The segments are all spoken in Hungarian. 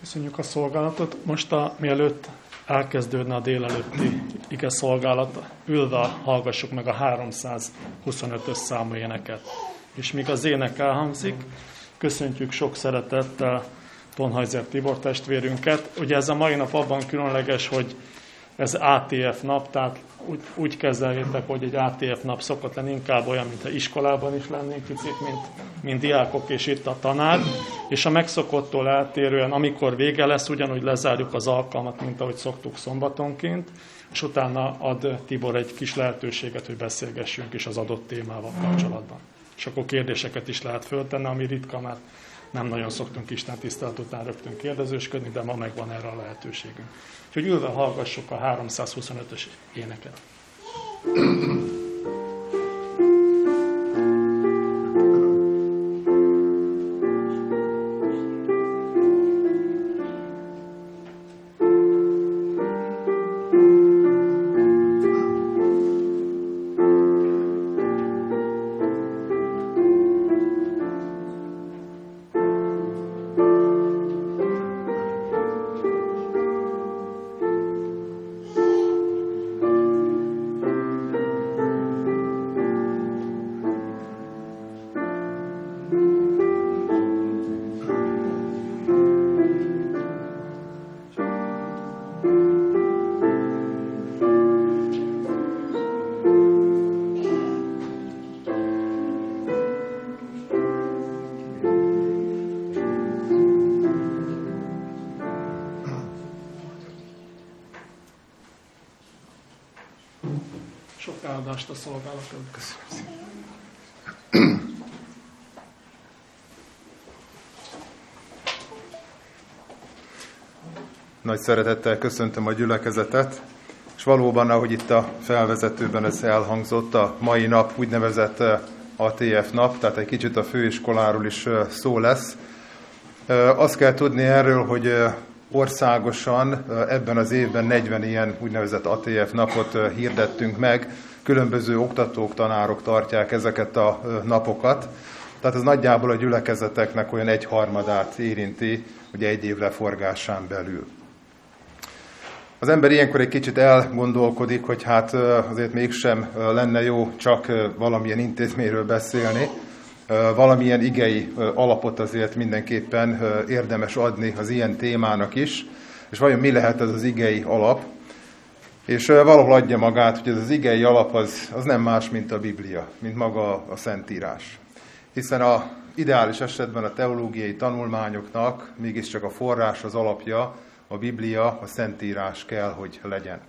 Köszönjük a szolgálatot. Most a, mielőtt elkezdődne a délelőtti ige szolgálat, ülve hallgassuk meg a 325-ös számú éneket. És míg az ének elhangzik, köszöntjük sok szeretettel Tonhajzer Tibor testvérünket. Ugye ez a mai nap abban különleges, hogy ez ATF nap, tehát úgy, úgy kezeljétek, hogy egy ATF nap szokott lenni, inkább olyan, mintha iskolában is lennénk picit, mint, mint diákok és itt a tanár, és a megszokottól eltérően, amikor vége lesz, ugyanúgy lezárjuk az alkalmat, mint ahogy szoktuk szombatonként, és utána ad Tibor egy kis lehetőséget, hogy beszélgessünk is az adott témával kapcsolatban. És akkor kérdéseket is lehet föltenni, ami ritka, mert nem nagyon szoktunk Isten tisztelet után rögtön kérdezősködni, de ma megvan erre a lehetőségünk. Úgyhogy ülve hallgassuk a 325-ös éneket. Szolgálatot. Köszönöm Nagy szeretettel köszöntöm a gyülekezetet, és valóban, ahogy itt a felvezetőben ez elhangzott, a mai nap úgynevezett eh, ATF nap, tehát egy kicsit a főiskoláról is eh, szó lesz. Eh, azt kell tudni erről, hogy országosan ebben az évben 40 ilyen úgynevezett ATF napot hirdettünk meg, különböző oktatók, tanárok tartják ezeket a napokat. Tehát ez nagyjából a gyülekezeteknek olyan egyharmadát érinti, ugye egy év leforgásán belül. Az ember ilyenkor egy kicsit elgondolkodik, hogy hát azért mégsem lenne jó csak valamilyen intézményről beszélni, valamilyen igei alapot azért mindenképpen érdemes adni az ilyen témának is, és vajon mi lehet ez az igei alap, és valahol adja magát, hogy ez az igei alap az, az nem más, mint a Biblia, mint maga a Szentírás. Hiszen a ideális esetben a teológiai tanulmányoknak mégiscsak a forrás, az alapja, a Biblia, a Szentírás kell, hogy legyen.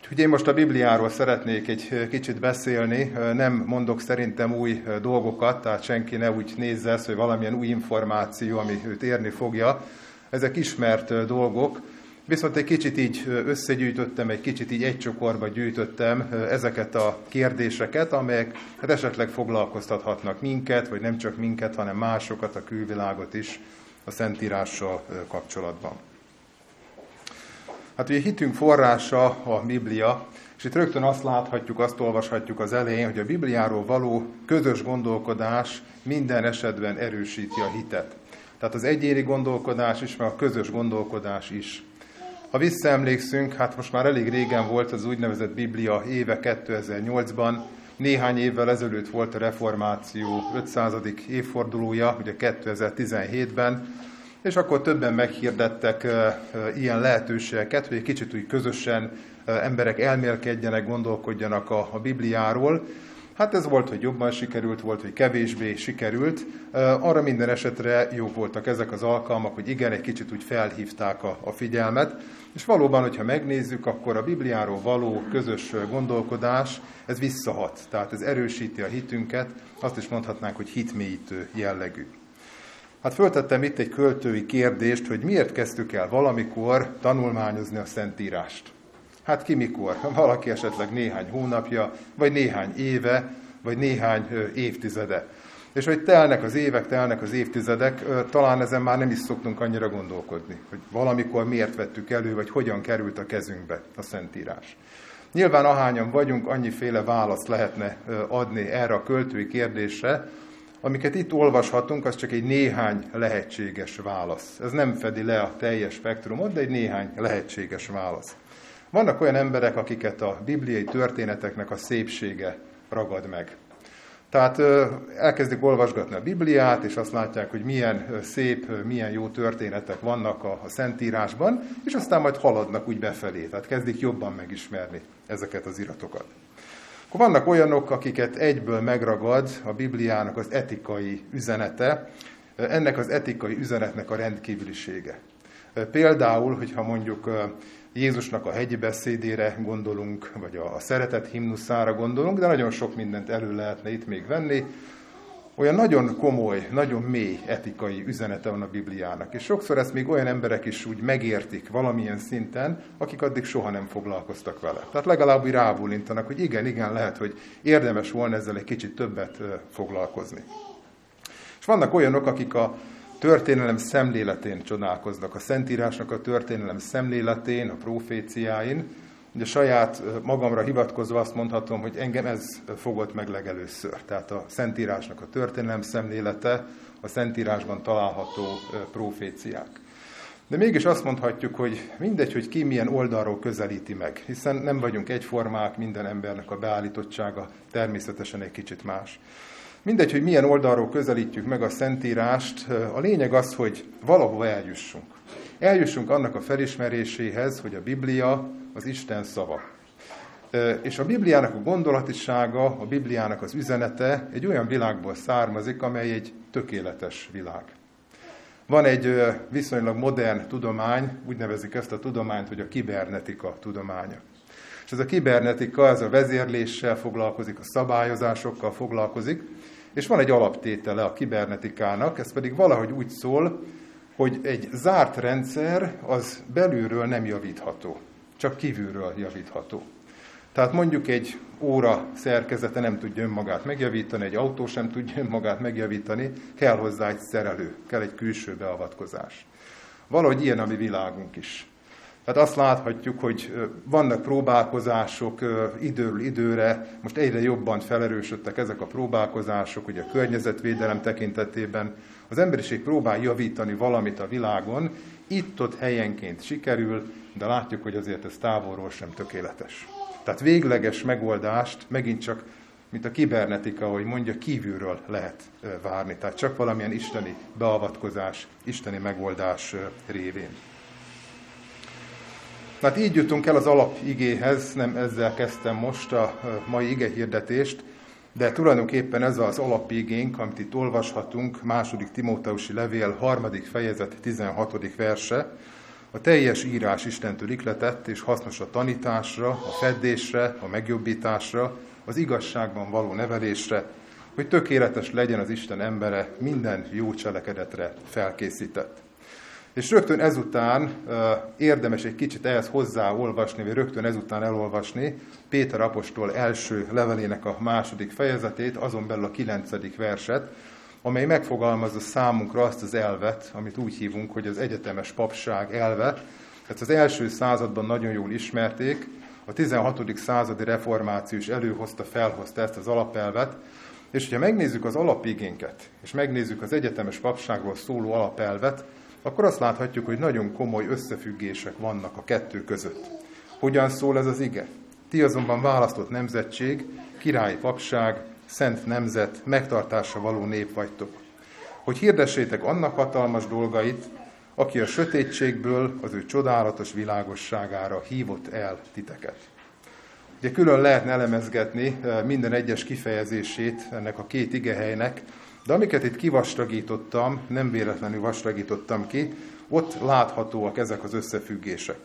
Úgyhogy én most a Bibliáról szeretnék egy kicsit beszélni, nem mondok szerintem új dolgokat, tehát senki ne úgy nézze ezt, hogy valamilyen új információ, ami őt érni fogja. Ezek ismert dolgok, Viszont egy kicsit így összegyűjtöttem, egy kicsit így egy csokorba gyűjtöttem ezeket a kérdéseket, amelyek hát esetleg foglalkoztathatnak minket, vagy nem csak minket, hanem másokat, a külvilágot is a Szentírással kapcsolatban. Hát ugye hitünk forrása a Biblia, és itt rögtön azt láthatjuk, azt olvashatjuk az elején, hogy a Bibliáról való közös gondolkodás minden esetben erősíti a hitet. Tehát az egyéni gondolkodás is, meg a közös gondolkodás is. Ha visszaemlékszünk, hát most már elég régen volt az úgynevezett Biblia éve 2008-ban, néhány évvel ezelőtt volt a reformáció 500. évfordulója, ugye 2017-ben, és akkor többen meghirdettek ilyen lehetőségeket, hogy egy kicsit úgy közösen emberek elmélkedjenek, gondolkodjanak a, a Bibliáról, Hát ez volt, hogy jobban sikerült, volt, hogy kevésbé sikerült. Arra minden esetre jók voltak ezek az alkalmak, hogy igen, egy kicsit úgy felhívták a, a figyelmet. És valóban, hogyha megnézzük, akkor a Bibliáról való közös gondolkodás, ez visszahat. Tehát ez erősíti a hitünket, azt is mondhatnánk, hogy hitmélyítő jellegű. Hát föltettem itt egy költői kérdést, hogy miért kezdtük el valamikor tanulmányozni a Szentírást. Hát ki mikor? Valaki esetleg néhány hónapja, vagy néhány éve, vagy néhány évtizede. És hogy telnek az évek, telnek az évtizedek, talán ezen már nem is szoktunk annyira gondolkodni, hogy valamikor miért vettük elő, vagy hogyan került a kezünkbe a Szentírás. Nyilván ahányan vagyunk, annyiféle választ lehetne adni erre a költői kérdésre, Amiket itt olvashatunk, az csak egy néhány lehetséges válasz. Ez nem fedi le a teljes spektrumot, de egy néhány lehetséges válasz. Vannak olyan emberek, akiket a bibliai történeteknek a szépsége ragad meg. Tehát elkezdik olvasgatni a Bibliát, és azt látják, hogy milyen szép, milyen jó történetek vannak a, Szentírásban, és aztán majd haladnak úgy befelé, tehát kezdik jobban megismerni ezeket az iratokat. Akkor vannak olyanok, akiket egyből megragad a Bibliának az etikai üzenete, ennek az etikai üzenetnek a rendkívülisége. Például, hogyha mondjuk Jézusnak a hegyi beszédére gondolunk, vagy a szeretet himnuszára gondolunk, de nagyon sok mindent elő lehetne itt még venni. Olyan nagyon komoly, nagyon mély etikai üzenete van a Bibliának. És sokszor ezt még olyan emberek is úgy megértik valamilyen szinten, akik addig soha nem foglalkoztak vele. Tehát legalább úgy rábólintanak, hogy igen, igen, lehet, hogy érdemes volna ezzel egy kicsit többet foglalkozni. És vannak olyanok, akik a történelem szemléletén csodálkoznak, a Szentírásnak a történelem szemléletén, a proféciáin. Ugye saját magamra hivatkozva azt mondhatom, hogy engem ez fogott meg legelőször. Tehát a Szentírásnak a történelem szemlélete, a Szentírásban található proféciák. De mégis azt mondhatjuk, hogy mindegy, hogy ki milyen oldalról közelíti meg, hiszen nem vagyunk egyformák, minden embernek a beállítottsága természetesen egy kicsit más. Mindegy, hogy milyen oldalról közelítjük meg a Szentírást, a lényeg az, hogy valahova eljussunk. Eljussunk annak a felismeréséhez, hogy a Biblia az Isten szava. És a Bibliának a gondolatisága, a Bibliának az üzenete egy olyan világból származik, amely egy tökéletes világ. Van egy viszonylag modern tudomány, úgy nevezik ezt a tudományt, hogy a kibernetika tudománya. És ez a kibernetika, ez a vezérléssel foglalkozik, a szabályozásokkal foglalkozik, és van egy alaptétele a kibernetikának, ez pedig valahogy úgy szól, hogy egy zárt rendszer az belülről nem javítható, csak kívülről javítható. Tehát mondjuk egy óra szerkezete nem tudja önmagát megjavítani, egy autó sem tudja önmagát megjavítani, kell hozzá egy szerelő, kell egy külső beavatkozás. Valahogy ilyen a mi világunk is. Tehát azt láthatjuk, hogy vannak próbálkozások időről időre, most egyre jobban felerősödtek ezek a próbálkozások, ugye a környezetvédelem tekintetében. Az emberiség próbál javítani valamit a világon, itt-ott helyenként sikerül, de látjuk, hogy azért ez távolról sem tökéletes. Tehát végleges megoldást megint csak, mint a kibernetika, hogy mondja, kívülről lehet várni. Tehát csak valamilyen isteni beavatkozás, isteni megoldás révén. Hát így jutunk el az alapigéhez, nem ezzel kezdtem most a mai ige hirdetést, de tulajdonképpen ez az alapigénk, amit itt olvashatunk, második Timóteusi levél, harmadik fejezet, 16. verse, a teljes írás Istentől ikletett és hasznos a tanításra, a feddésre, a megjobbításra, az igazságban való nevelésre, hogy tökéletes legyen az Isten embere, minden jó cselekedetre felkészített. És rögtön ezután érdemes egy kicsit ehhez hozzáolvasni, vagy rögtön ezután elolvasni Péter apostol első levelének a második fejezetét, azon belül a kilencedik verset, amely megfogalmazza számunkra azt az elvet, amit úgy hívunk, hogy az egyetemes papság elve. Tehát az első században nagyon jól ismerték, a 16. századi reformáció is előhozta, felhozta ezt az alapelvet, és hogyha megnézzük az alapigénket, és megnézzük az egyetemes papságról szóló alapelvet, akkor azt láthatjuk, hogy nagyon komoly összefüggések vannak a kettő között. Hogyan szól ez az ige? Ti azonban választott nemzetség, királyi papság, szent nemzet, megtartásra való nép vagytok. Hogy hirdessétek annak hatalmas dolgait, aki a sötétségből az ő csodálatos világosságára hívott el titeket. Ugye külön lehetne elemezgetni eh, minden egyes kifejezését ennek a két igehelynek, de amiket itt kivastagítottam, nem véletlenül vastagítottam ki, ott láthatóak ezek az összefüggések.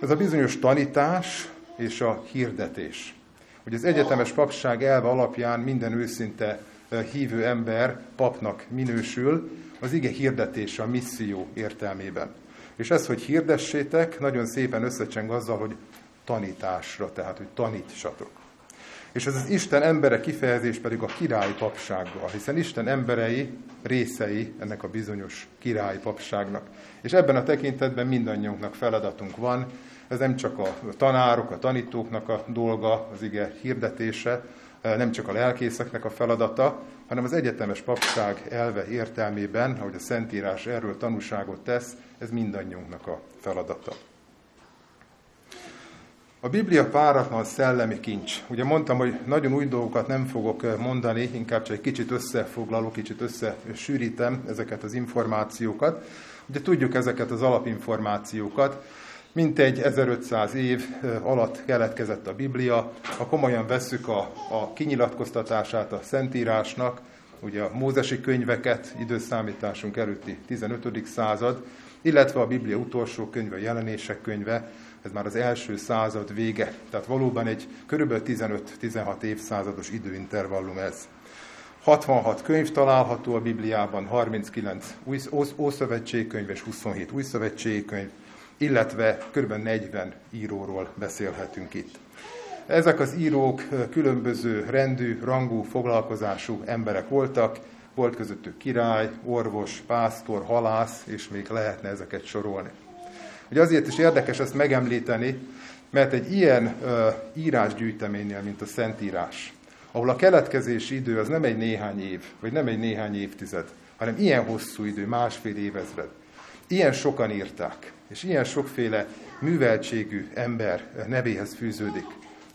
Ez a bizonyos tanítás és a hirdetés. Hogy az egyetemes papság elve alapján minden őszinte eh, hívő ember papnak minősül, az ige hirdetése a misszió értelmében. És ez, hogy hirdessétek, nagyon szépen összecseng azzal, hogy tanításra, tehát hogy tanítsatok. És ez az Isten embere kifejezés pedig a királyi papsággal, hiszen Isten emberei részei ennek a bizonyos királyi papságnak. És ebben a tekintetben mindannyiunknak feladatunk van, ez nem csak a tanárok, a tanítóknak a dolga, az ige hirdetése, nem csak a lelkészeknek a feladata, hanem az egyetemes papság elve értelmében, ahogy a Szentírás erről tanúságot tesz, ez mindannyiunknak a feladata. A Biblia páratlan szellemi kincs. Ugye mondtam, hogy nagyon új dolgokat nem fogok mondani, inkább csak egy kicsit összefoglalok, kicsit összesűrítem ezeket az információkat. Ugye tudjuk ezeket az alapinformációkat. Mintegy 1500 év alatt keletkezett a Biblia. Ha komolyan vesszük a, a kinyilatkoztatását a Szentírásnak, ugye a mózesi könyveket, időszámításunk előtti 15. század, illetve a Biblia utolsó könyve, jelenések könyve, ez már az első század vége, tehát valóban egy kb. 15-16 évszázados időintervallum ez. 66 könyv található a Bibliában, 39 új, Ószövetségkönyv és 27 új szövetségkönyv, illetve kb. 40 íróról beszélhetünk itt. Ezek az írók különböző rendű, rangú, foglalkozású emberek voltak, volt közöttük király, orvos, pásztor, halász, és még lehetne ezeket sorolni. Ugye azért is érdekes ezt megemlíteni, mert egy ilyen ö, írásgyűjteménynél, mint a Szentírás, ahol a keletkezési idő az nem egy néhány év, vagy nem egy néhány évtized, hanem ilyen hosszú idő, másfél évezred. Ilyen sokan írták, és ilyen sokféle műveltségű ember nevéhez fűződik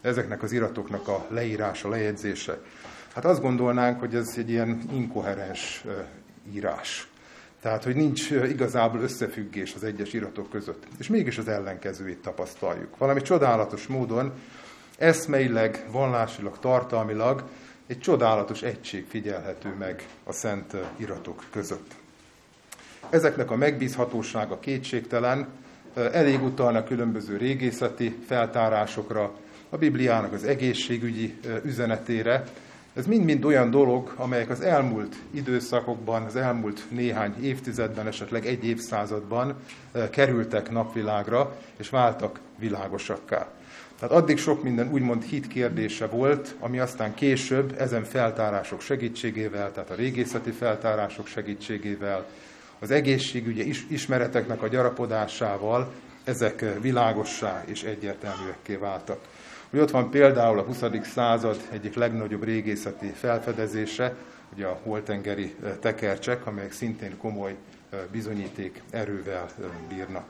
ezeknek az iratoknak a leírása, lejegyzése. Hát azt gondolnánk, hogy ez egy ilyen inkoherens írás. Tehát, hogy nincs igazából összefüggés az egyes iratok között. És mégis az ellenkezőjét tapasztaljuk. Valami csodálatos módon, eszmeileg, vallásilag, tartalmilag egy csodálatos egység figyelhető meg a szent iratok között. Ezeknek a megbízhatósága kétségtelen, elég utalnak különböző régészeti feltárásokra, a Bibliának az egészségügyi üzenetére, ez mind-mind olyan dolog, amelyek az elmúlt időszakokban, az elmúlt néhány évtizedben, esetleg egy évszázadban eh, kerültek napvilágra, és váltak világosakká. Tehát addig sok minden úgymond hit kérdése volt, ami aztán később ezen feltárások segítségével, tehát a régészeti feltárások segítségével, az egészségügyi ismereteknek a gyarapodásával ezek világossá és egyértelműekké váltak. Hogy ott van például a 20. század egyik legnagyobb régészeti felfedezése, ugye a holtengeri tekercsek, amelyek szintén komoly bizonyíték erővel bírnak.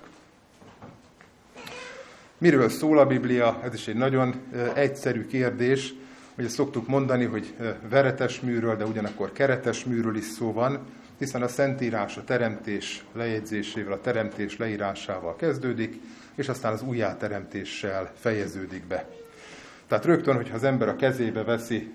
Miről szól a Biblia? Ez is egy nagyon egyszerű kérdés. Ugye szoktuk mondani, hogy veretes műről, de ugyanakkor keretes műről is szó van, hiszen a Szentírás a teremtés lejegyzésével, a teremtés leírásával kezdődik, és aztán az újjáteremtéssel fejeződik be. Tehát rögtön, hogyha az ember a kezébe veszi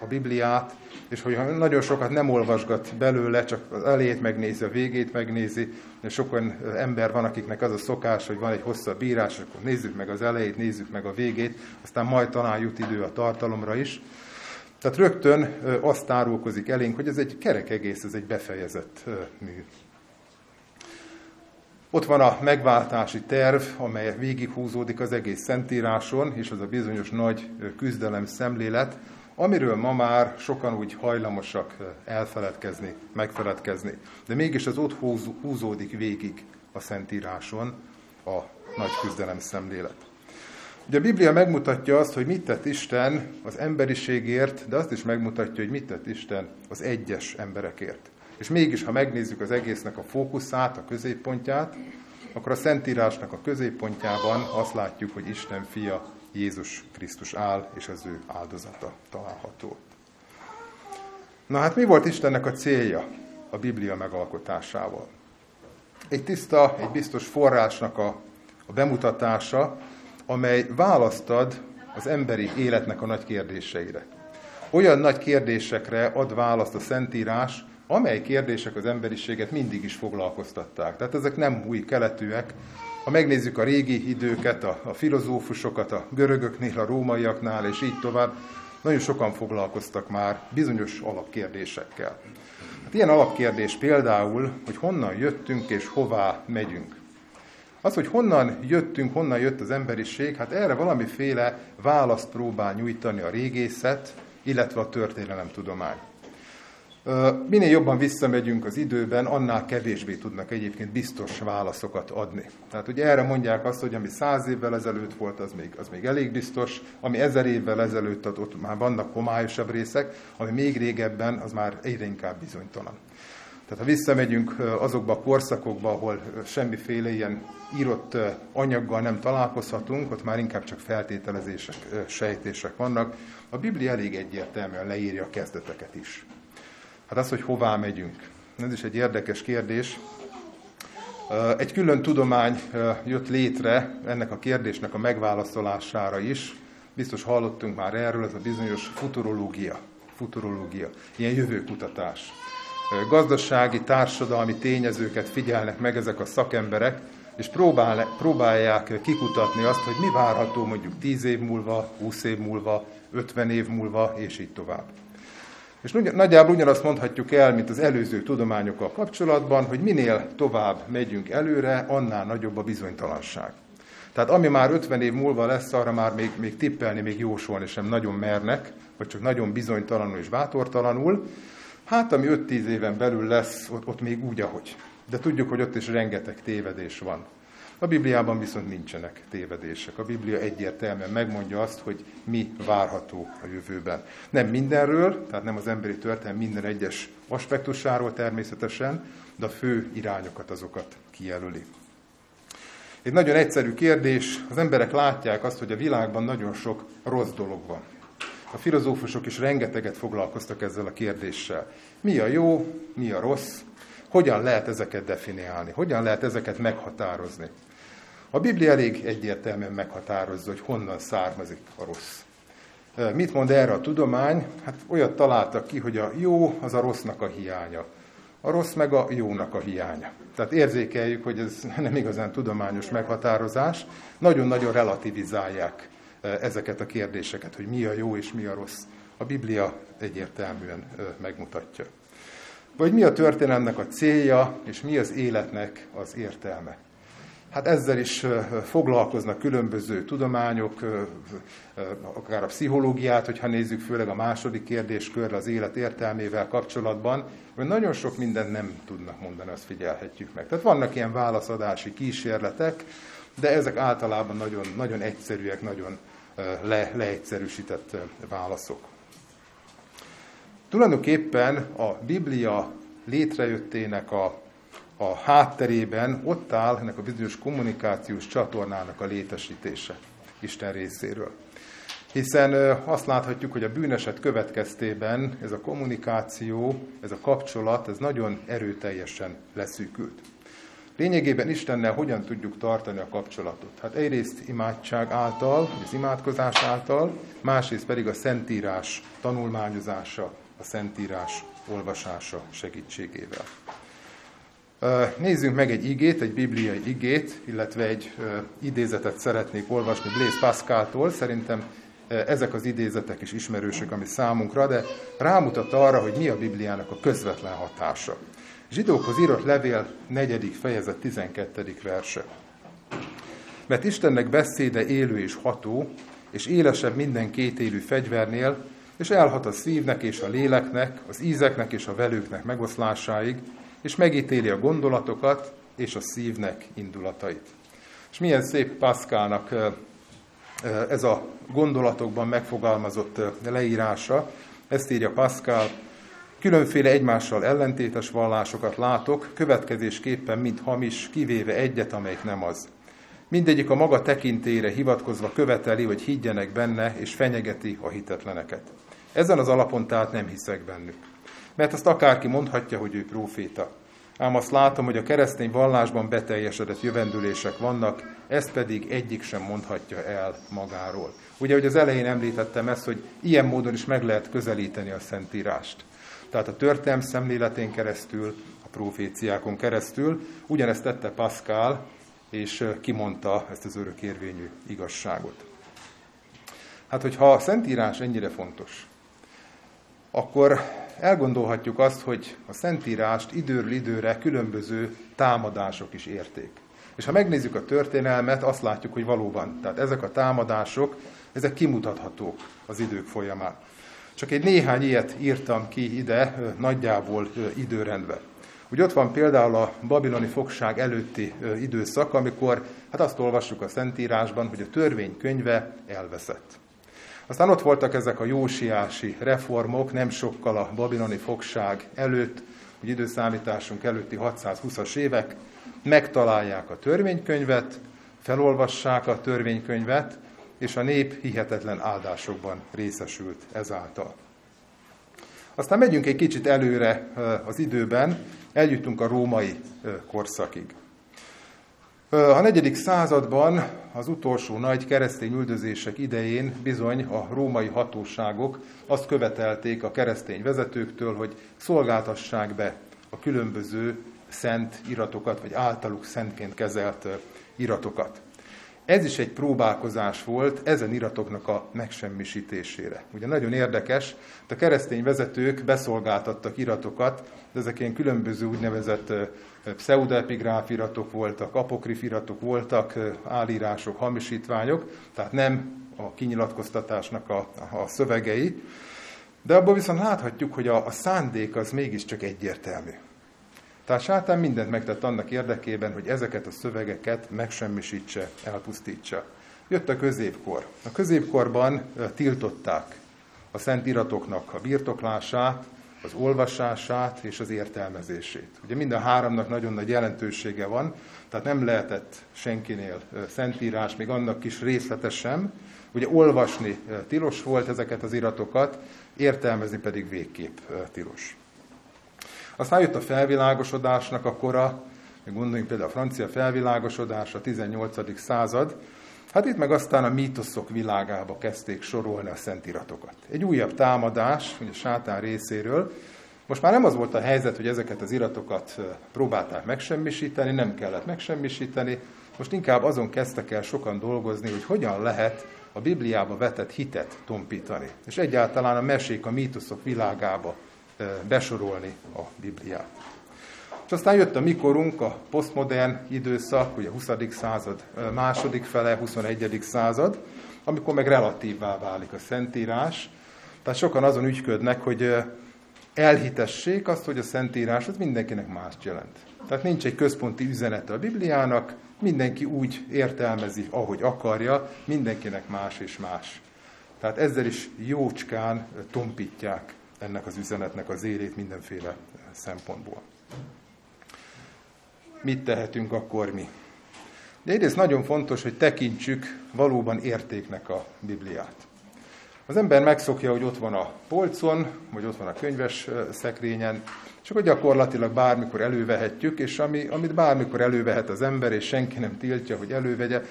a Bibliát, és hogyha nagyon sokat nem olvasgat belőle, csak az elejét megnézi, a végét megnézi, és sok olyan ember van, akiknek az a szokás, hogy van egy hosszabb írás, akkor nézzük meg az elejét, nézzük meg a végét, aztán majd talán jut idő a tartalomra is. Tehát rögtön azt árulkozik elénk, hogy ez egy kerek egész, ez egy befejezett mű. Ott van a megváltási terv, amely végighúzódik az egész Szentíráson, és az a bizonyos nagy küzdelem szemlélet, amiről ma már sokan úgy hajlamosak elfeledkezni, megfeledkezni. De mégis az ott húzódik végig a Szentíráson a nagy küzdelem szemlélet. Ugye a Biblia megmutatja azt, hogy mit tett Isten az emberiségért, de azt is megmutatja, hogy mit tett Isten az egyes emberekért. És mégis, ha megnézzük az egésznek a fókuszát, a középpontját, akkor a Szentírásnak a középpontjában azt látjuk, hogy Isten fia Jézus Krisztus áll, és az ő áldozata található. Na hát mi volt Istennek a célja a Biblia megalkotásával? Egy tiszta, egy biztos forrásnak a, a bemutatása, amely választ ad az emberi életnek a nagy kérdéseire. Olyan nagy kérdésekre ad választ a Szentírás, amely kérdések az emberiséget mindig is foglalkoztatták. Tehát ezek nem új keletűek. Ha megnézzük a régi időket, a, a filozófusokat, a görögöknél, a rómaiaknál, és így tovább, nagyon sokan foglalkoztak már bizonyos alapkérdésekkel. Hát ilyen alapkérdés például, hogy honnan jöttünk és hová megyünk. Az, hogy honnan jöttünk, honnan jött az emberiség, hát erre valamiféle választ próbál nyújtani a régészet, illetve a történelemtudomány. Minél jobban visszamegyünk az időben, annál kevésbé tudnak egyébként biztos válaszokat adni. Tehát ugye erre mondják azt, hogy ami száz évvel ezelőtt volt, az még, az még elég biztos, ami ezer évvel ezelőtt, ott már vannak homályosabb részek, ami még régebben, az már egyre inkább bizonytalan. Tehát ha visszamegyünk azokba a korszakokba, ahol semmiféle ilyen írott anyaggal nem találkozhatunk, ott már inkább csak feltételezések, sejtések vannak. A Biblia elég egyértelműen leírja a kezdeteket is. Hát az, hogy hová megyünk. Ez is egy érdekes kérdés. Egy külön tudomány jött létre ennek a kérdésnek a megválaszolására is. Biztos hallottunk már erről, ez a bizonyos futurológia. Futurológia, ilyen jövőkutatás. Gazdasági, társadalmi tényezőket figyelnek meg ezek a szakemberek, és próbálják kikutatni azt, hogy mi várható mondjuk 10 év múlva, 20 év múlva, 50 év múlva, és így tovább. És nagyjából ugyanazt mondhatjuk el, mint az előző tudományokkal kapcsolatban, hogy minél tovább megyünk előre, annál nagyobb a bizonytalanság. Tehát ami már 50 év múlva lesz, arra már még, még tippelni, még jósolni sem nagyon mernek, vagy csak nagyon bizonytalanul és bátortalanul. Hát, ami 5-10 éven belül lesz, ott, ott még úgy, ahogy. De tudjuk, hogy ott is rengeteg tévedés van. A Bibliában viszont nincsenek tévedések. A Biblia egyértelműen megmondja azt, hogy mi várható a jövőben. Nem mindenről, tehát nem az emberi történelem minden egyes aspektusáról természetesen, de a fő irányokat azokat kijelöli. Egy nagyon egyszerű kérdés, az emberek látják azt, hogy a világban nagyon sok rossz dolog van. A filozófusok is rengeteget foglalkoztak ezzel a kérdéssel. Mi a jó, mi a rossz, hogyan lehet ezeket definiálni, hogyan lehet ezeket meghatározni. A Biblia elég egyértelműen meghatározza, hogy honnan származik a rossz. Mit mond erre a tudomány? Hát olyat találtak ki, hogy a jó az a rossznak a hiánya. A rossz meg a jónak a hiánya. Tehát érzékeljük, hogy ez nem igazán tudományos meghatározás. Nagyon-nagyon relativizálják ezeket a kérdéseket, hogy mi a jó és mi a rossz. A Biblia egyértelműen megmutatja. Vagy mi a történelemnek a célja, és mi az életnek az értelme. Hát ezzel is foglalkoznak különböző tudományok, akár a pszichológiát, hogyha nézzük főleg a második kérdéskörre az élet értelmével kapcsolatban, hogy nagyon sok mindent nem tudnak mondani, azt figyelhetjük meg. Tehát vannak ilyen válaszadási kísérletek, de ezek általában nagyon, nagyon egyszerűek, nagyon le, leegyszerűsített válaszok. Tulajdonképpen a Biblia létrejöttének a a hátterében ott áll ennek a bizonyos kommunikációs csatornának a létesítése Isten részéről. Hiszen azt láthatjuk, hogy a bűneset következtében ez a kommunikáció, ez a kapcsolat, ez nagyon erőteljesen leszűkült. Lényegében Istennel hogyan tudjuk tartani a kapcsolatot? Hát egyrészt imádság által, az imádkozás által, másrészt pedig a Szentírás tanulmányozása, a Szentírás olvasása segítségével. Nézzünk meg egy igét, egy bibliai igét, illetve egy idézetet szeretnék olvasni Blaise Pascaltól. Szerintem ezek az idézetek is ismerősek, ami számunkra, de rámutat arra, hogy mi a Bibliának a közvetlen hatása. Zsidókhoz írott levél 4. fejezet 12. verse. Mert Istennek beszéde élő és ható, és élesebb minden kétélű fegyvernél, és elhat a szívnek és a léleknek, az ízeknek és a velőknek megoszlásáig, és megítéli a gondolatokat és a szívnek indulatait. És milyen szép Pascalnak ez a gondolatokban megfogalmazott leírása, ezt írja Pascal, különféle egymással ellentétes vallásokat látok, következésképpen mind hamis, kivéve egyet, amelyik nem az. Mindegyik a maga tekintére hivatkozva követeli, hogy higgyenek benne, és fenyegeti a hitetleneket. Ezen az alapon tehát nem hiszek bennük mert azt akárki mondhatja, hogy ő próféta. Ám azt látom, hogy a keresztény vallásban beteljesedett jövendülések vannak, ezt pedig egyik sem mondhatja el magáról. Ugye, hogy az elején említettem ezt, hogy ilyen módon is meg lehet közelíteni a Szentírást. Tehát a történelm szemléletén keresztül, a proféciákon keresztül, ugyanezt tette Pascal, és kimondta ezt az örökérvényű igazságot. Hát, hogyha a Szentírás ennyire fontos, akkor elgondolhatjuk azt, hogy a Szentírást időről időre különböző támadások is érték. És ha megnézzük a történelmet, azt látjuk, hogy valóban, tehát ezek a támadások, ezek kimutathatók az idők folyamán. Csak egy néhány ilyet írtam ki ide, nagyjából időrendben. Úgy ott van például a babiloni fogság előtti időszak, amikor hát azt olvassuk a Szentírásban, hogy a törvény könyve elveszett. Aztán ott voltak ezek a jósiási reformok, nem sokkal a babiloni fogság előtt, hogy időszámításunk előtti 620-as évek, megtalálják a törvénykönyvet, felolvassák a törvénykönyvet, és a nép hihetetlen áldásokban részesült ezáltal. Aztán megyünk egy kicsit előre az időben, eljutunk a római korszakig. A negyedik században, az utolsó nagy keresztény üldözések idején bizony a római hatóságok azt követelték a keresztény vezetőktől, hogy szolgáltassák be a különböző szent iratokat, vagy általuk szentként kezelt iratokat. Ez is egy próbálkozás volt ezen iratoknak a megsemmisítésére. Ugye nagyon érdekes, a keresztény vezetők beszolgáltattak iratokat, de ezek ilyen különböző úgynevezett pseudoepigráf iratok voltak, apokrif iratok voltak, állírások, hamisítványok, tehát nem a kinyilatkoztatásnak a, a szövegei, de abban viszont láthatjuk, hogy a, a szándék az mégiscsak egyértelmű. Tehát sátán mindent megtett annak érdekében, hogy ezeket a szövegeket megsemmisítse, elpusztítsa. Jött a középkor. A középkorban tiltották a szent iratoknak a birtoklását, az olvasását és az értelmezését. Ugye mind a háromnak nagyon nagy jelentősége van, tehát nem lehetett senkinél szentírás, még annak is részletes sem. Ugye olvasni tilos volt ezeket az iratokat, értelmezni pedig végképp tilos. Aztán jött a felvilágosodásnak a kora, gondoljunk például a francia felvilágosodás, a 18. század, Hát itt meg aztán a mítoszok világába kezdték sorolni a szentiratokat. Egy újabb támadás, ugye sátán részéről. Most már nem az volt a helyzet, hogy ezeket az iratokat próbálták megsemmisíteni, nem kellett megsemmisíteni, most inkább azon kezdtek el sokan dolgozni, hogy hogyan lehet a Bibliába vetett hitet tompítani, és egyáltalán a mesék, a mítoszok világába besorolni a Bibliát. És aztán jött a mikorunk, a posztmodern időszak, ugye a 20. század második fele, 21. század, amikor meg relatívvá válik a Szentírás. Tehát sokan azon ügyködnek, hogy elhitessék azt, hogy a Szentírás az mindenkinek más jelent. Tehát nincs egy központi üzenete a Bibliának, mindenki úgy értelmezi, ahogy akarja, mindenkinek más és más. Tehát ezzel is jócskán tompítják ennek az üzenetnek az élét mindenféle szempontból. Mit tehetünk akkor mi? De egyrészt nagyon fontos, hogy tekintsük valóban értéknek a Bibliát. Az ember megszokja, hogy ott van a polcon, vagy ott van a könyves szekrényen, és akkor gyakorlatilag bármikor elővehetjük, és ami, amit bármikor elővehet az ember, és senki nem tiltja, hogy elővegye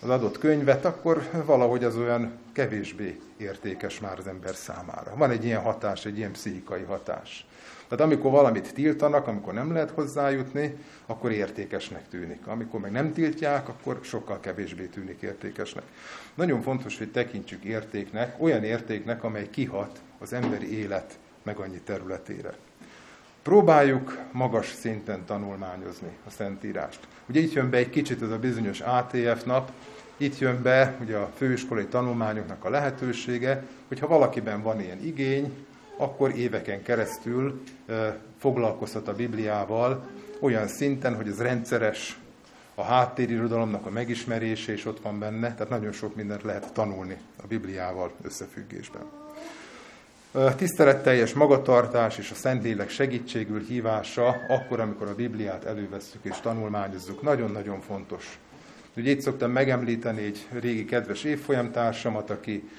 az adott könyvet, akkor valahogy az olyan kevésbé értékes már az ember számára. Van egy ilyen hatás, egy ilyen pszichikai hatás. Tehát amikor valamit tiltanak, amikor nem lehet hozzájutni, akkor értékesnek tűnik. Amikor meg nem tiltják, akkor sokkal kevésbé tűnik értékesnek. Nagyon fontos, hogy tekintsük értéknek, olyan értéknek, amely kihat az emberi élet meg annyi területére. Próbáljuk magas szinten tanulmányozni a Szentírást. Ugye itt jön be egy kicsit ez a bizonyos ATF nap, itt jön be ugye a főiskolai tanulmányoknak a lehetősége, hogyha valakiben van ilyen igény, akkor éveken keresztül foglalkozhat a Bibliával olyan szinten, hogy ez rendszeres, a háttérirodalomnak a megismerése is ott van benne, tehát nagyon sok mindent lehet tanulni a Bibliával összefüggésben. Tiszteletteljes magatartás és a Szentlélek segítségül hívása akkor, amikor a Bibliát elővesszük és tanulmányozzuk, nagyon-nagyon fontos. Ugye itt szoktam megemlíteni egy régi kedves évfolyamtársamat, aki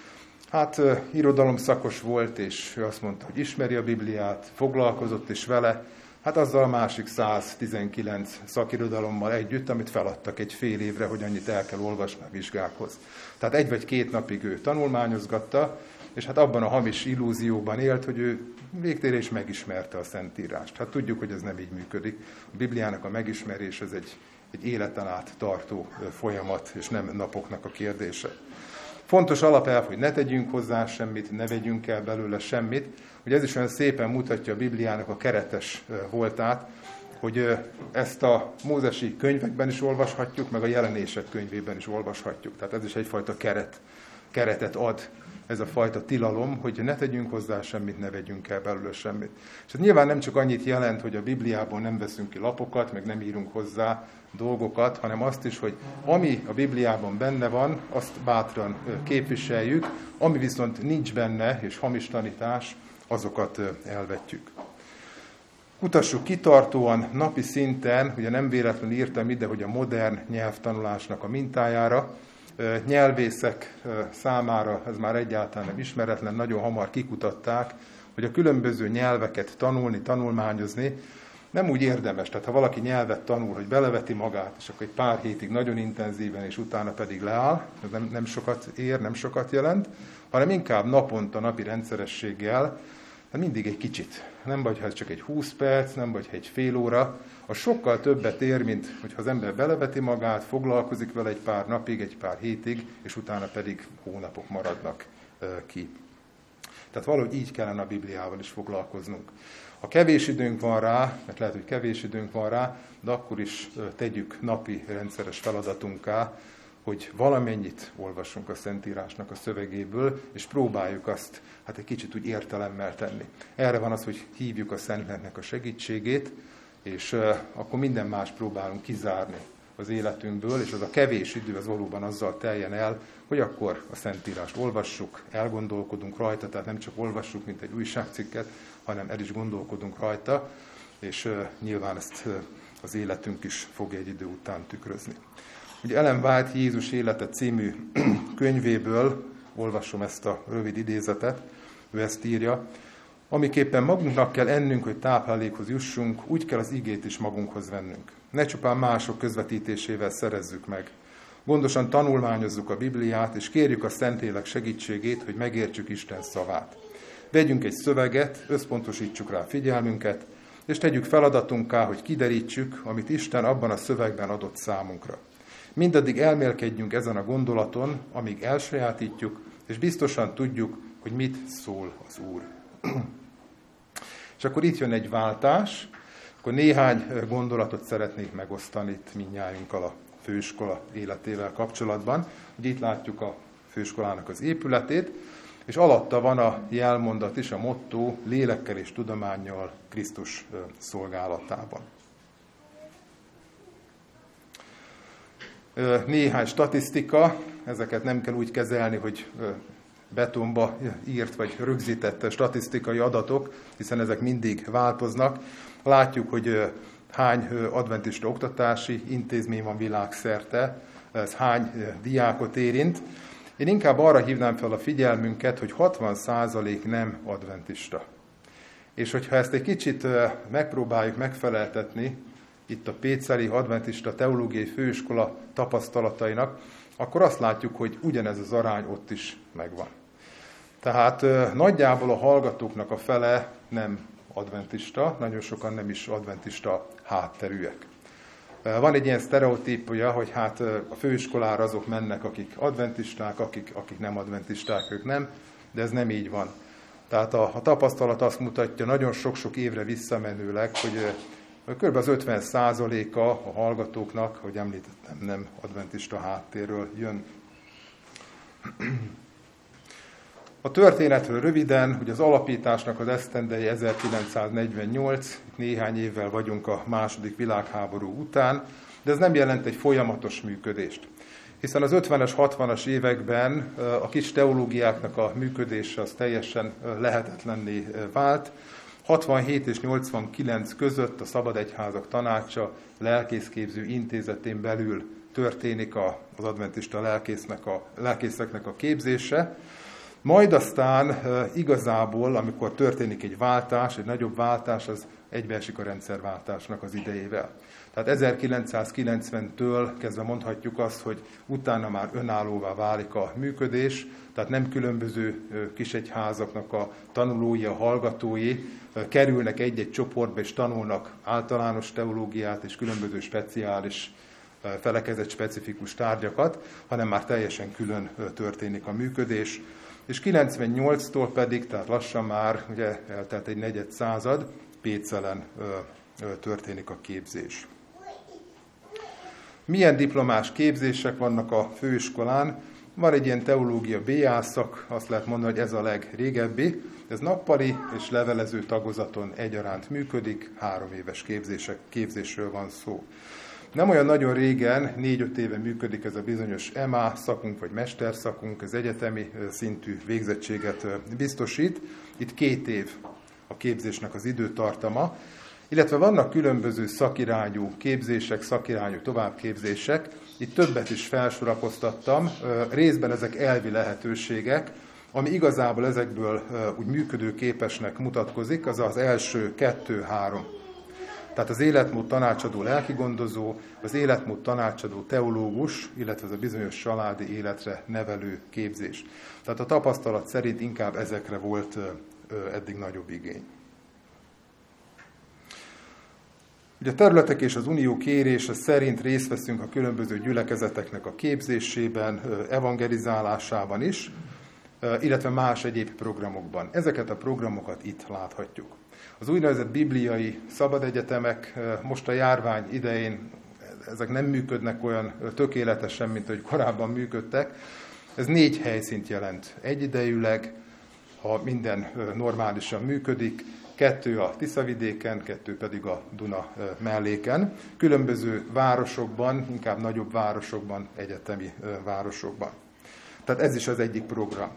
hát irodalom szakos volt, és ő azt mondta, hogy ismeri a Bibliát, foglalkozott is vele, hát azzal a másik 119 szakirodalommal együtt, amit feladtak egy fél évre, hogy annyit el kell olvasni a vizsgákhoz. Tehát egy vagy két napig ő tanulmányozgatta, és hát abban a hamis illúzióban élt, hogy ő végtére is megismerte a Szentírást. Hát tudjuk, hogy ez nem így működik. A Bibliának a megismerés ez egy, egy életen át tartó folyamat, és nem napoknak a kérdése. Fontos alapelv, hogy ne tegyünk hozzá semmit, ne vegyünk el belőle semmit. Ugye ez is olyan szépen mutatja a Bibliának a keretes voltát, hogy ezt a mózesi könyvekben is olvashatjuk, meg a jelenések könyvében is olvashatjuk. Tehát ez is egyfajta keret, keretet ad ez a fajta tilalom, hogy ne tegyünk hozzá semmit, ne vegyünk el belőle semmit. És ez nyilván nem csak annyit jelent, hogy a Bibliából nem veszünk ki lapokat, meg nem írunk hozzá dolgokat, hanem azt is, hogy ami a Bibliában benne van, azt bátran képviseljük, ami viszont nincs benne, és hamis tanítás, azokat elvetjük. Kutassuk kitartóan, napi szinten, ugye nem véletlenül írtam ide, hogy a modern nyelvtanulásnak a mintájára, nyelvészek számára ez már egyáltalán nem ismeretlen, nagyon hamar kikutatták, hogy a különböző nyelveket tanulni, tanulmányozni nem úgy érdemes. Tehát ha valaki nyelvet tanul, hogy beleveti magát, és akkor egy pár hétig nagyon intenzíven, és utána pedig leáll, ez nem, nem sokat ér, nem sokat jelent, hanem inkább naponta, napi rendszerességgel, de mindig egy kicsit. Nem vagy, ha ez csak egy 20 perc, nem vagy, ha egy fél óra, a sokkal többet ér, mint hogyha az ember beleveti magát, foglalkozik vele egy pár napig, egy pár hétig, és utána pedig hónapok maradnak ki. Tehát valahogy így kellene a Bibliával is foglalkoznunk. Ha kevés időnk van rá, mert lehet, hogy kevés időnk van rá, de akkor is tegyük napi rendszeres feladatunká, hogy valamennyit olvassunk a Szentírásnak a szövegéből, és próbáljuk azt hát egy kicsit úgy értelemmel tenni. Erre van az, hogy hívjuk a Szentléleknek a segítségét, és akkor minden más próbálunk kizárni az életünkből, és az a kevés idő az valóban azzal teljen el, hogy akkor a Szentírást olvassuk, elgondolkodunk rajta, tehát nem csak olvassuk, mint egy újságcikket, hanem el is gondolkodunk rajta, és nyilván ezt az életünk is fogja egy idő után tükrözni. Ugye Ellen White Jézus élete című könyvéből olvasom ezt a rövid idézetet, ő ezt írja, Amiképpen magunknak kell ennünk, hogy táplálékhoz jussunk, úgy kell az igét is magunkhoz vennünk. Ne csupán mások közvetítésével szerezzük meg. Gondosan tanulmányozzuk a Bibliát, és kérjük a Szentlélek segítségét, hogy megértsük Isten szavát. Vegyünk egy szöveget, összpontosítsuk rá figyelmünket, és tegyük feladatunká, hogy kiderítsük, amit Isten abban a szövegben adott számunkra. Mindaddig elmélkedjünk ezen a gondolaton, amíg elsajátítjuk, és biztosan tudjuk, hogy mit szól az Úr. És akkor itt jön egy váltás, akkor néhány gondolatot szeretnék megosztani itt mindnyájunkkal a főiskola életével kapcsolatban. Ugye itt látjuk a főiskolának az épületét, és alatta van a jelmondat is, a motto lélekkel és tudományjal Krisztus szolgálatában. Néhány statisztika, ezeket nem kell úgy kezelni, hogy betonba írt vagy rögzített statisztikai adatok, hiszen ezek mindig változnak. Látjuk, hogy hány adventista oktatási intézmény van világszerte, ez hány diákot érint. Én inkább arra hívnám fel a figyelmünket, hogy 60% nem adventista. És hogyha ezt egy kicsit megpróbáljuk megfeleltetni itt a Péceli Adventista Teológiai Főiskola tapasztalatainak, akkor azt látjuk, hogy ugyanez az arány ott is megvan. Tehát nagyjából a hallgatóknak a fele nem adventista, nagyon sokan nem is adventista hátterűek. Van egy ilyen sztereotípia, hogy hát a főiskolára azok mennek, akik adventisták, akik, akik nem adventisták, ők nem, de ez nem így van. Tehát a, a tapasztalat azt mutatja nagyon sok-sok évre visszamenőleg, hogy kb. az 50 a a hallgatóknak, hogy említettem, nem adventista háttérről jön. A történetről röviden, hogy az alapításnak az esztendei 1948, néhány évvel vagyunk a második világháború után, de ez nem jelent egy folyamatos működést. Hiszen az 50-es, 60-as években a kis teológiáknak a működése az teljesen lehetetlenné vált. 67 és 89 között a Szabad Egyházak Tanácsa lelkészképző intézetén belül történik az adventista lelkésznek a, lelkészeknek a képzése, majd aztán igazából, amikor történik egy váltás, egy nagyobb váltás, az egybeesik a rendszerváltásnak az idejével. Tehát 1990-től kezdve mondhatjuk azt, hogy utána már önállóvá válik a működés, tehát nem különböző kisegyházaknak a tanulói, a hallgatói kerülnek egy-egy csoportba és tanulnak általános teológiát és különböző speciális felekezett specifikus tárgyakat, hanem már teljesen külön történik a működés és 98-tól pedig, tehát lassan már, ugye eltelt egy negyed század, Pécelen történik a képzés. Milyen diplomás képzések vannak a főiskolán? Van egy ilyen teológia B szak, azt lehet mondani, hogy ez a legrégebbi. Ez nappali és levelező tagozaton egyaránt működik, három éves képzések, képzésről van szó. Nem olyan nagyon régen, négy-öt éve működik ez a bizonyos EMA szakunk, vagy mesterszakunk, az egyetemi szintű végzettséget biztosít. Itt két év a képzésnek az időtartama, illetve vannak különböző szakirányú képzések, szakirányú továbbképzések. Itt többet is felsorakoztattam, részben ezek elvi lehetőségek, ami igazából ezekből úgy működőképesnek mutatkozik, az az első kettő-három tehát az életmód tanácsadó lelkigondozó, az életmód tanácsadó teológus, illetve az a bizonyos családi életre nevelő képzés. Tehát a tapasztalat szerint inkább ezekre volt eddig nagyobb igény. Ugye a területek és az unió kérése szerint részt veszünk a különböző gyülekezeteknek a képzésében, evangelizálásában is, illetve más egyéb programokban. Ezeket a programokat itt láthatjuk. Az úgynevezett bibliai szabadegyetemek most a járvány idején ezek nem működnek olyan tökéletesen, mint ahogy korábban működtek. Ez négy helyszínt jelent egyidejűleg, ha minden normálisan működik, kettő a Tiszavidéken, kettő pedig a Duna melléken, különböző városokban, inkább nagyobb városokban, egyetemi városokban. Tehát ez is az egyik program.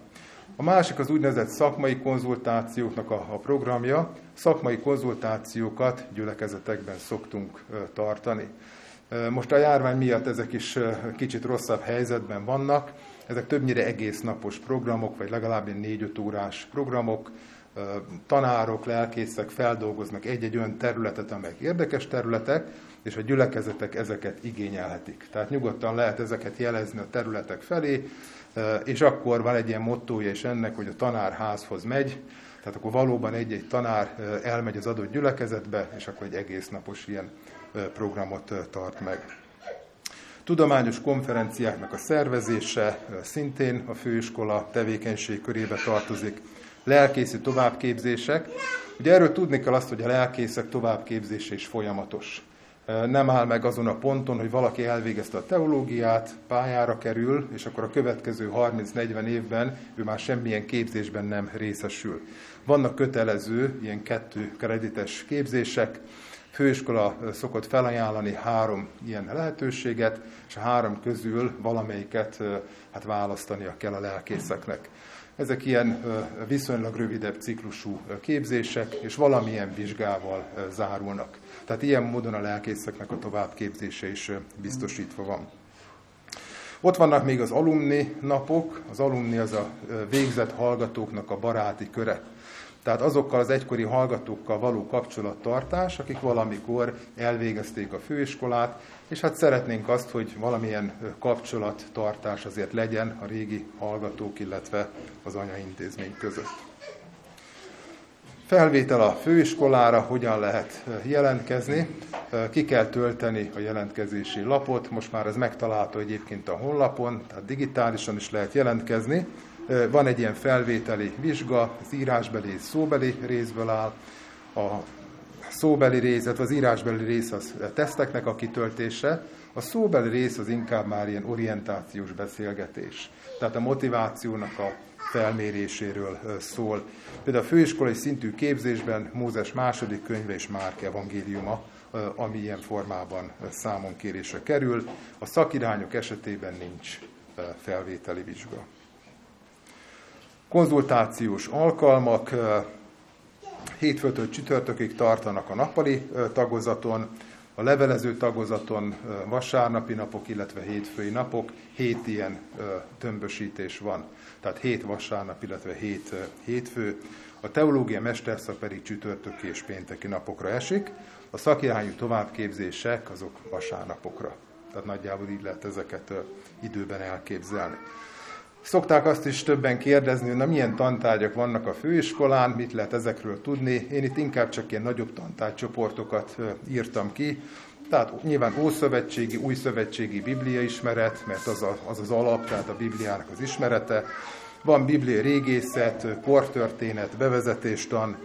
A másik az úgynevezett szakmai konzultációknak a, a programja. Szakmai konzultációkat gyülekezetekben szoktunk tartani. Most a járvány miatt ezek is kicsit rosszabb helyzetben vannak. Ezek többnyire egész napos programok, vagy legalább négy-öt órás programok. Tanárok, lelkészek feldolgoznak egy-egy olyan területet, amelyek érdekes területek, és a gyülekezetek ezeket igényelhetik. Tehát nyugodtan lehet ezeket jelezni a területek felé, és akkor van egy ilyen mottója is ennek, hogy a tanár házhoz megy, tehát akkor valóban egy-egy tanár elmegy az adott gyülekezetbe, és akkor egy egész napos ilyen programot tart meg. Tudományos konferenciáknak a szervezése szintén a főiskola tevékenység körébe tartozik. Lelkészi továbbképzések. Ugye erről tudni kell azt, hogy a lelkészek továbbképzése is folyamatos nem áll meg azon a ponton, hogy valaki elvégezte a teológiát, pályára kerül, és akkor a következő 30-40 évben ő már semmilyen képzésben nem részesül. Vannak kötelező, ilyen kettő kredites képzések, főiskola szokott felajánlani három ilyen lehetőséget, és a három közül valamelyiket hát választania kell a lelkészeknek. Ezek ilyen viszonylag rövidebb ciklusú képzések, és valamilyen vizsgával zárulnak. Tehát ilyen módon a lelkészeknek a továbbképzése is biztosítva van. Ott vannak még az alumni napok, az alumni az a végzett hallgatóknak a baráti köre. Tehát azokkal az egykori hallgatókkal való kapcsolattartás, akik valamikor elvégezték a főiskolát, és hát szeretnénk azt, hogy valamilyen kapcsolattartás azért legyen a régi hallgatók, illetve az anyaintézmény között. Felvétel a főiskolára, hogyan lehet jelentkezni. Ki kell tölteni a jelentkezési lapot, most már ez megtalálható egyébként a honlapon, tehát digitálisan is lehet jelentkezni. Van egy ilyen felvételi vizsga, az írásbeli és szóbeli részből áll. A szóbeli rész, illetve az írásbeli rész az a teszteknek a kitöltése, a szóbeli rész az inkább már ilyen orientációs beszélgetés. Tehát a motivációnak a felméréséről szól. Például a főiskolai szintű képzésben Mózes második könyve és Márk evangéliuma, ami ilyen formában számon kérésre kerül. A szakirányok esetében nincs felvételi vizsga. Konzultációs alkalmak hétfőtől csütörtökig tartanak a nappali tagozaton, a levelező tagozaton vasárnapi napok, illetve hétfői napok, hét ilyen tömbösítés van. Tehát hét vasárnap, illetve hét hétfő. A teológia mesterszak pedig csütörtöki és pénteki napokra esik. A szakirányú továbbképzések azok vasárnapokra. Tehát nagyjából így lehet ezeket időben elképzelni. Szokták azt is többen kérdezni, hogy na milyen tantárgyak vannak a főiskolán, mit lehet ezekről tudni. Én itt inkább csak ilyen nagyobb tantárgycsoportokat írtam ki. Tehát nyilván ószövetségi, új szövetségi biblia ismeret, mert az, a, az az alap, tehát a Bibliának az ismerete. Van biblia régészet, kortörténet, bevezetéstan,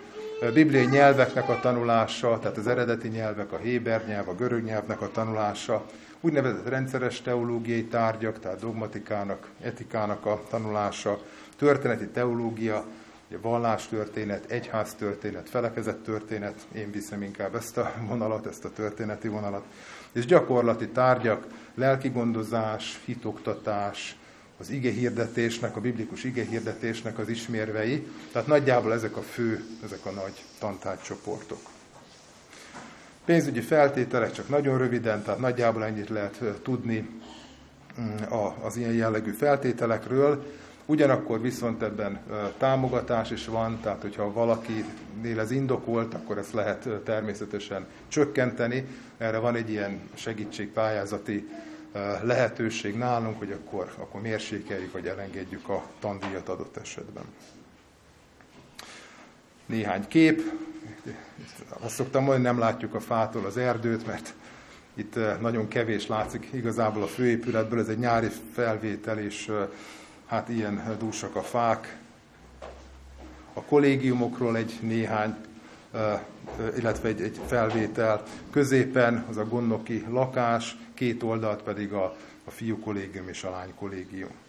bibliai nyelveknek a tanulása, tehát az eredeti nyelvek, a héber nyelv, a görög nyelvnek a tanulása, úgynevezett rendszeres teológiai tárgyak, tehát dogmatikának, etikának a tanulása, történeti teológia, ugye vallástörténet, egyháztörténet, felekezett történet, én viszem inkább ezt a vonalat, ezt a történeti vonalat, és gyakorlati tárgyak, lelkigondozás, hitoktatás, az ige hirdetésnek, a biblikus ige hirdetésnek az ismérvei, tehát nagyjából ezek a fő, ezek a nagy tantárgycsoportok. Pénzügyi feltételek csak nagyon röviden, tehát nagyjából ennyit lehet tudni mm, az ilyen jellegű feltételekről. Ugyanakkor viszont ebben támogatás is van, tehát hogyha valakinél ez indokolt, akkor ezt lehet természetesen csökkenteni. Erre van egy ilyen segítségpályázati lehetőség nálunk, hogy akkor, akkor mérsékeljük, vagy elengedjük a tandíjat adott esetben. Néhány kép. Azt szoktam mondani, nem látjuk a fától az erdőt, mert itt nagyon kevés látszik igazából a főépületből. Ez egy nyári felvétel, és hát ilyen dúsak a fák. A kollégiumokról egy néhány, illetve egy, egy felvétel. Középen az a gondnoki lakás, két oldalt pedig a, a fiú kollégium és a lány kollégium.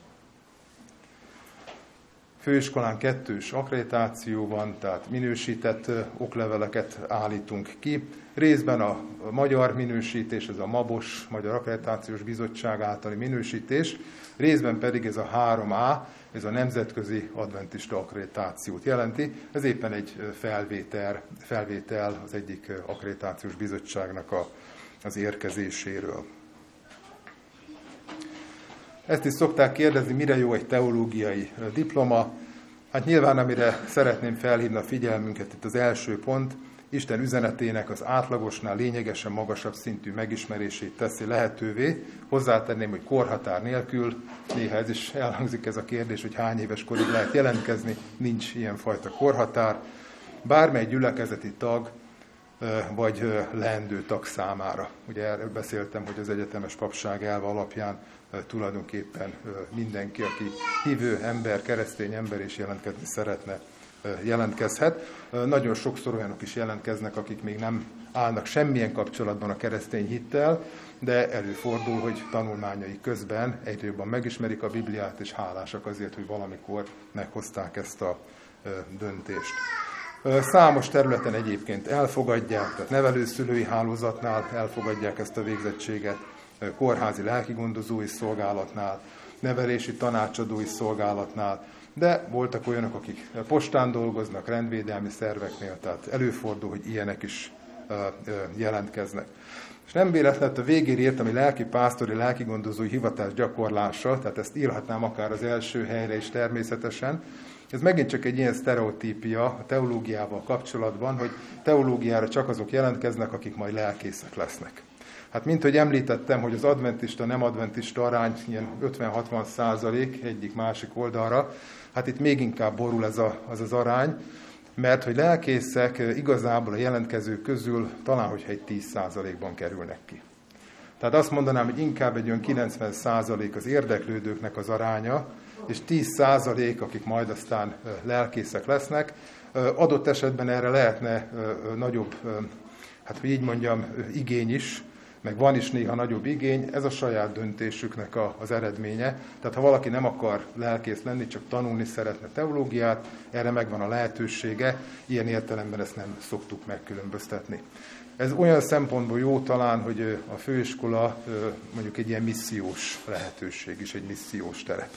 Főiskolán kettős akkreditáció van, tehát minősített okleveleket állítunk ki. Részben a magyar minősítés, ez a MABOS, Magyar Akkreditációs Bizottság általi minősítés, részben pedig ez a 3A, ez a Nemzetközi Adventista Akkreditációt jelenti. Ez éppen egy felvétel, felvétel az egyik akkreditációs bizottságnak a, az érkezéséről. Ezt is szokták kérdezni, mire jó egy teológiai diploma. Hát nyilván, amire szeretném felhívni a figyelmünket, itt az első pont, Isten üzenetének az átlagosnál lényegesen magasabb szintű megismerését teszi lehetővé. Hozzátenném, hogy korhatár nélkül, néha ez is elhangzik ez a kérdés, hogy hány éves korig lehet jelentkezni, nincs ilyenfajta korhatár. Bármely gyülekezeti tag vagy leendő tag számára. Ugye erről beszéltem, hogy az egyetemes papság elve alapján tulajdonképpen mindenki, aki hívő ember, keresztény ember és jelentkezni szeretne, jelentkezhet. Nagyon sokszor olyanok is jelentkeznek, akik még nem állnak semmilyen kapcsolatban a keresztény hittel, de előfordul, hogy tanulmányai közben egyre jobban megismerik a Bibliát, és hálásak azért, hogy valamikor meghozták ezt a döntést. Számos területen egyébként elfogadják, tehát nevelőszülői hálózatnál elfogadják ezt a végzettséget, kórházi lelkigondozói szolgálatnál, nevelési tanácsadói szolgálatnál, de voltak olyanok, akik postán dolgoznak, rendvédelmi szerveknél, tehát előfordul, hogy ilyenek is jelentkeznek. És nem véletlenül a végére írtam, hogy lelki pásztori, lelkigondozói hivatás gyakorlása, tehát ezt írhatnám akár az első helyre is természetesen, ez megint csak egy ilyen sztereotípia a teológiával kapcsolatban, hogy teológiára csak azok jelentkeznek, akik majd lelkészek lesznek. Hát mint hogy említettem, hogy az adventista, nem adventista arány ilyen 50-60 százalék egyik-másik oldalra, hát itt még inkább borul ez a, az az arány, mert hogy lelkészek igazából a jelentkezők közül talán, hogyha egy 10 százalékban kerülnek ki. Tehát azt mondanám, hogy inkább egy olyan 90 százalék az érdeklődőknek az aránya, és 10 százalék, akik majd aztán lelkészek lesznek. Adott esetben erre lehetne nagyobb, hát hogy így mondjam, igény is, meg van is néha nagyobb igény, ez a saját döntésüknek a, az eredménye. Tehát ha valaki nem akar lelkész lenni, csak tanulni szeretne teológiát, erre megvan a lehetősége, ilyen értelemben ezt nem szoktuk megkülönböztetni. Ez olyan szempontból jó talán, hogy a főiskola mondjuk egy ilyen missziós lehetőség is, egy missziós terep.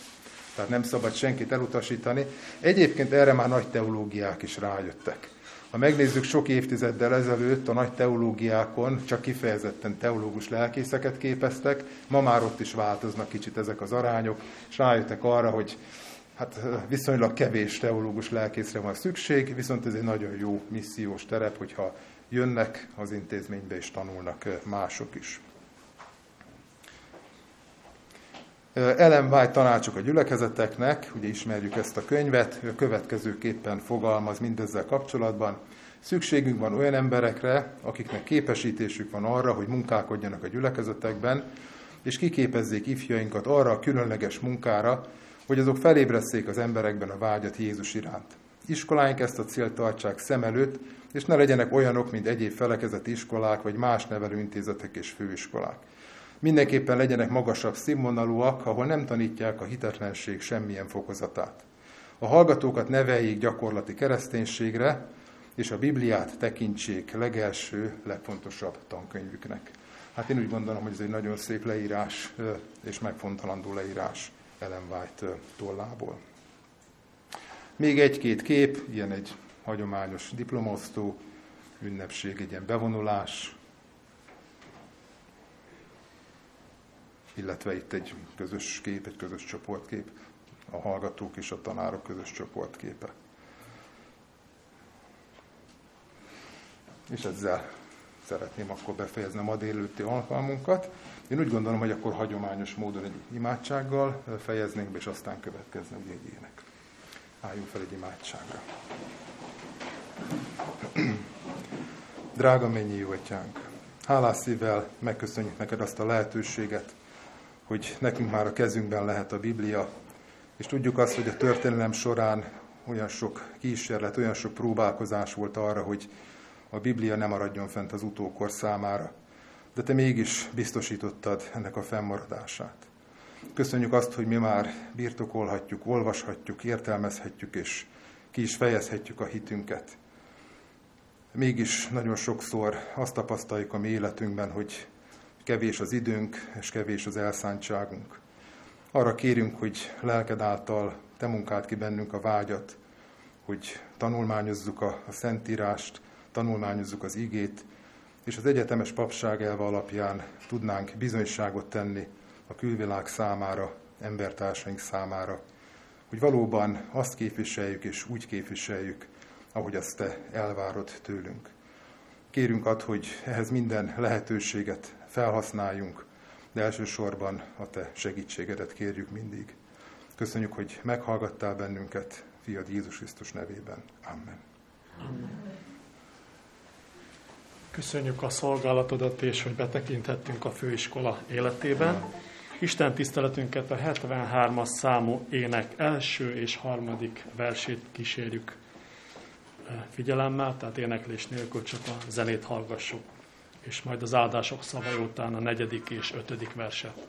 Tehát nem szabad senkit elutasítani. Egyébként erre már nagy teológiák is rájöttek. Ha megnézzük sok évtizeddel ezelőtt a nagy teológiákon csak kifejezetten teológus lelkészeket képeztek, ma már ott is változnak kicsit ezek az arányok, és rájöttek arra, hogy hát viszonylag kevés teológus lelkészre van szükség, viszont ez egy nagyon jó missziós terep, hogyha jönnek az intézménybe és tanulnak mások is. Ellen White tanácsok a gyülekezeteknek, ugye ismerjük ezt a könyvet, ő következőképpen fogalmaz mindezzel kapcsolatban. Szükségünk van olyan emberekre, akiknek képesítésük van arra, hogy munkálkodjanak a gyülekezetekben, és kiképezzék ifjainkat arra a különleges munkára, hogy azok felébreszték az emberekben a vágyat Jézus iránt. Iskoláink ezt a célt tartsák szem előtt, és ne legyenek olyanok, mint egyéb felekezeti iskolák, vagy más nevelőintézetek és főiskolák. Mindenképpen legyenek magasabb színvonalúak, ahol nem tanítják a hitetlenség semmilyen fokozatát. A hallgatókat neveljék gyakorlati kereszténységre, és a Bibliát tekintsék legelső, legfontosabb tankönyvüknek. Hát én úgy gondolom, hogy ez egy nagyon szép leírás és megfontolandó leírás Ellen White tollából. Még egy-két kép, ilyen egy hagyományos diplomosztó, ünnepség, egy ilyen bevonulás, illetve itt egy közös kép, egy közös csoportkép, a hallgatók és a tanárok közös csoportképe. És ezzel szeretném akkor befejezni a ma délőtti alkalmunkat. Én úgy gondolom, hogy akkor hagyományos módon egy imádsággal fejeznénk be, és aztán következne egy ének. Álljunk fel egy imádságra. Drága mennyi jó atyánk, hálás szívvel megköszönjük neked azt a lehetőséget, hogy nekünk már a kezünkben lehet a Biblia, és tudjuk azt, hogy a történelem során olyan sok kísérlet, olyan sok próbálkozás volt arra, hogy a Biblia nem maradjon fent az utókor számára. De te mégis biztosítottad ennek a fennmaradását. Köszönjük azt, hogy mi már birtokolhatjuk, olvashatjuk, értelmezhetjük, és ki is fejezhetjük a hitünket. Mégis nagyon sokszor azt tapasztaljuk a mi életünkben, hogy kevés az időnk, és kevés az elszántságunk. Arra kérünk, hogy lelked által te munkált ki bennünk a vágyat, hogy tanulmányozzuk a, a Szentírást, tanulmányozzuk az igét, és az egyetemes papság elve alapján tudnánk bizonyságot tenni a külvilág számára, embertársaink számára, hogy valóban azt képviseljük és úgy képviseljük, ahogy azt te elvárod tőlünk. Kérünk ad, hogy ehhez minden lehetőséget felhasználjunk, de elsősorban a te segítségedet kérjük mindig. Köszönjük, hogy meghallgattál bennünket, fiad Jézus Krisztus nevében. Amen. Amen. Köszönjük a szolgálatodat, és hogy betekinthettünk a főiskola életében. Isten tiszteletünket a 73-as számú ének első és harmadik versét kísérjük figyelemmel, tehát éneklés nélkül csak a zenét hallgassuk, és majd az áldások szavai után a negyedik és ötödik verset.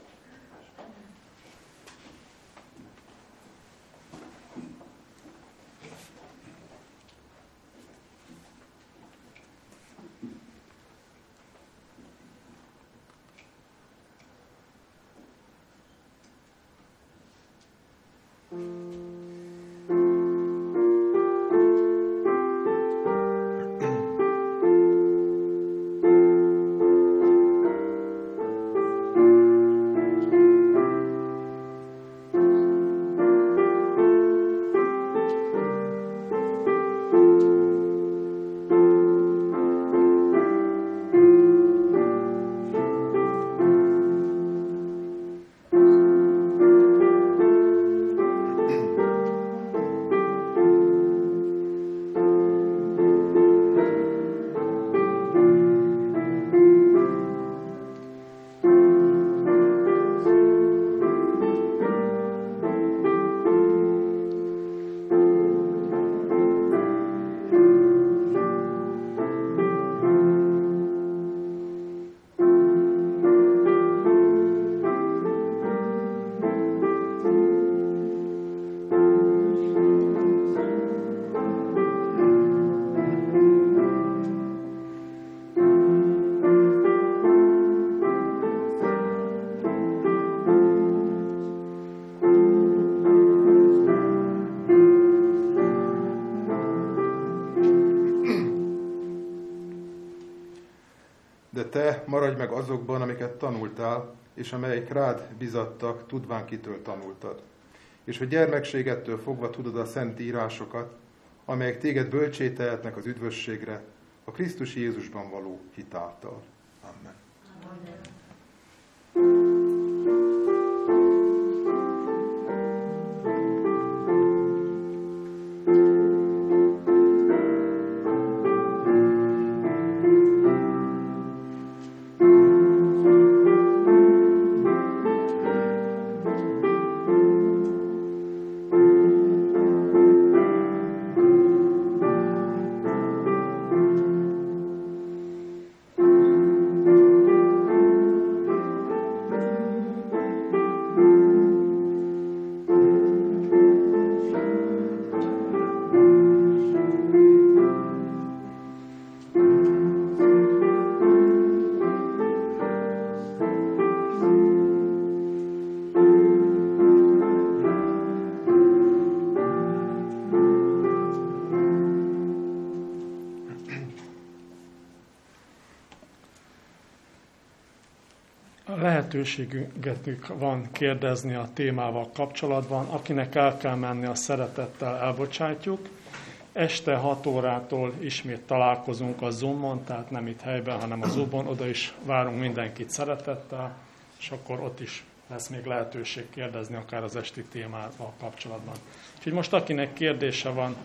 Azokban, amiket tanultál, és amelyek rád bizattak, tudván kitől tanultad. És hogy gyermekségettől fogva tudod a szent írásokat, amelyek téged bölcsé tehetnek az üdvösségre, a Krisztus Jézusban való hitáltal. Amen. Amen. Lehetőségük van kérdezni a témával kapcsolatban. Akinek el kell menni, a szeretettel elbocsátjuk. Este 6 órától ismét találkozunk a Zoomon, tehát nem itt helyben, hanem a Zoomon. Oda is várunk mindenkit szeretettel, és akkor ott is lesz még lehetőség kérdezni akár az esti témával kapcsolatban. Úgyhogy most akinek kérdése van,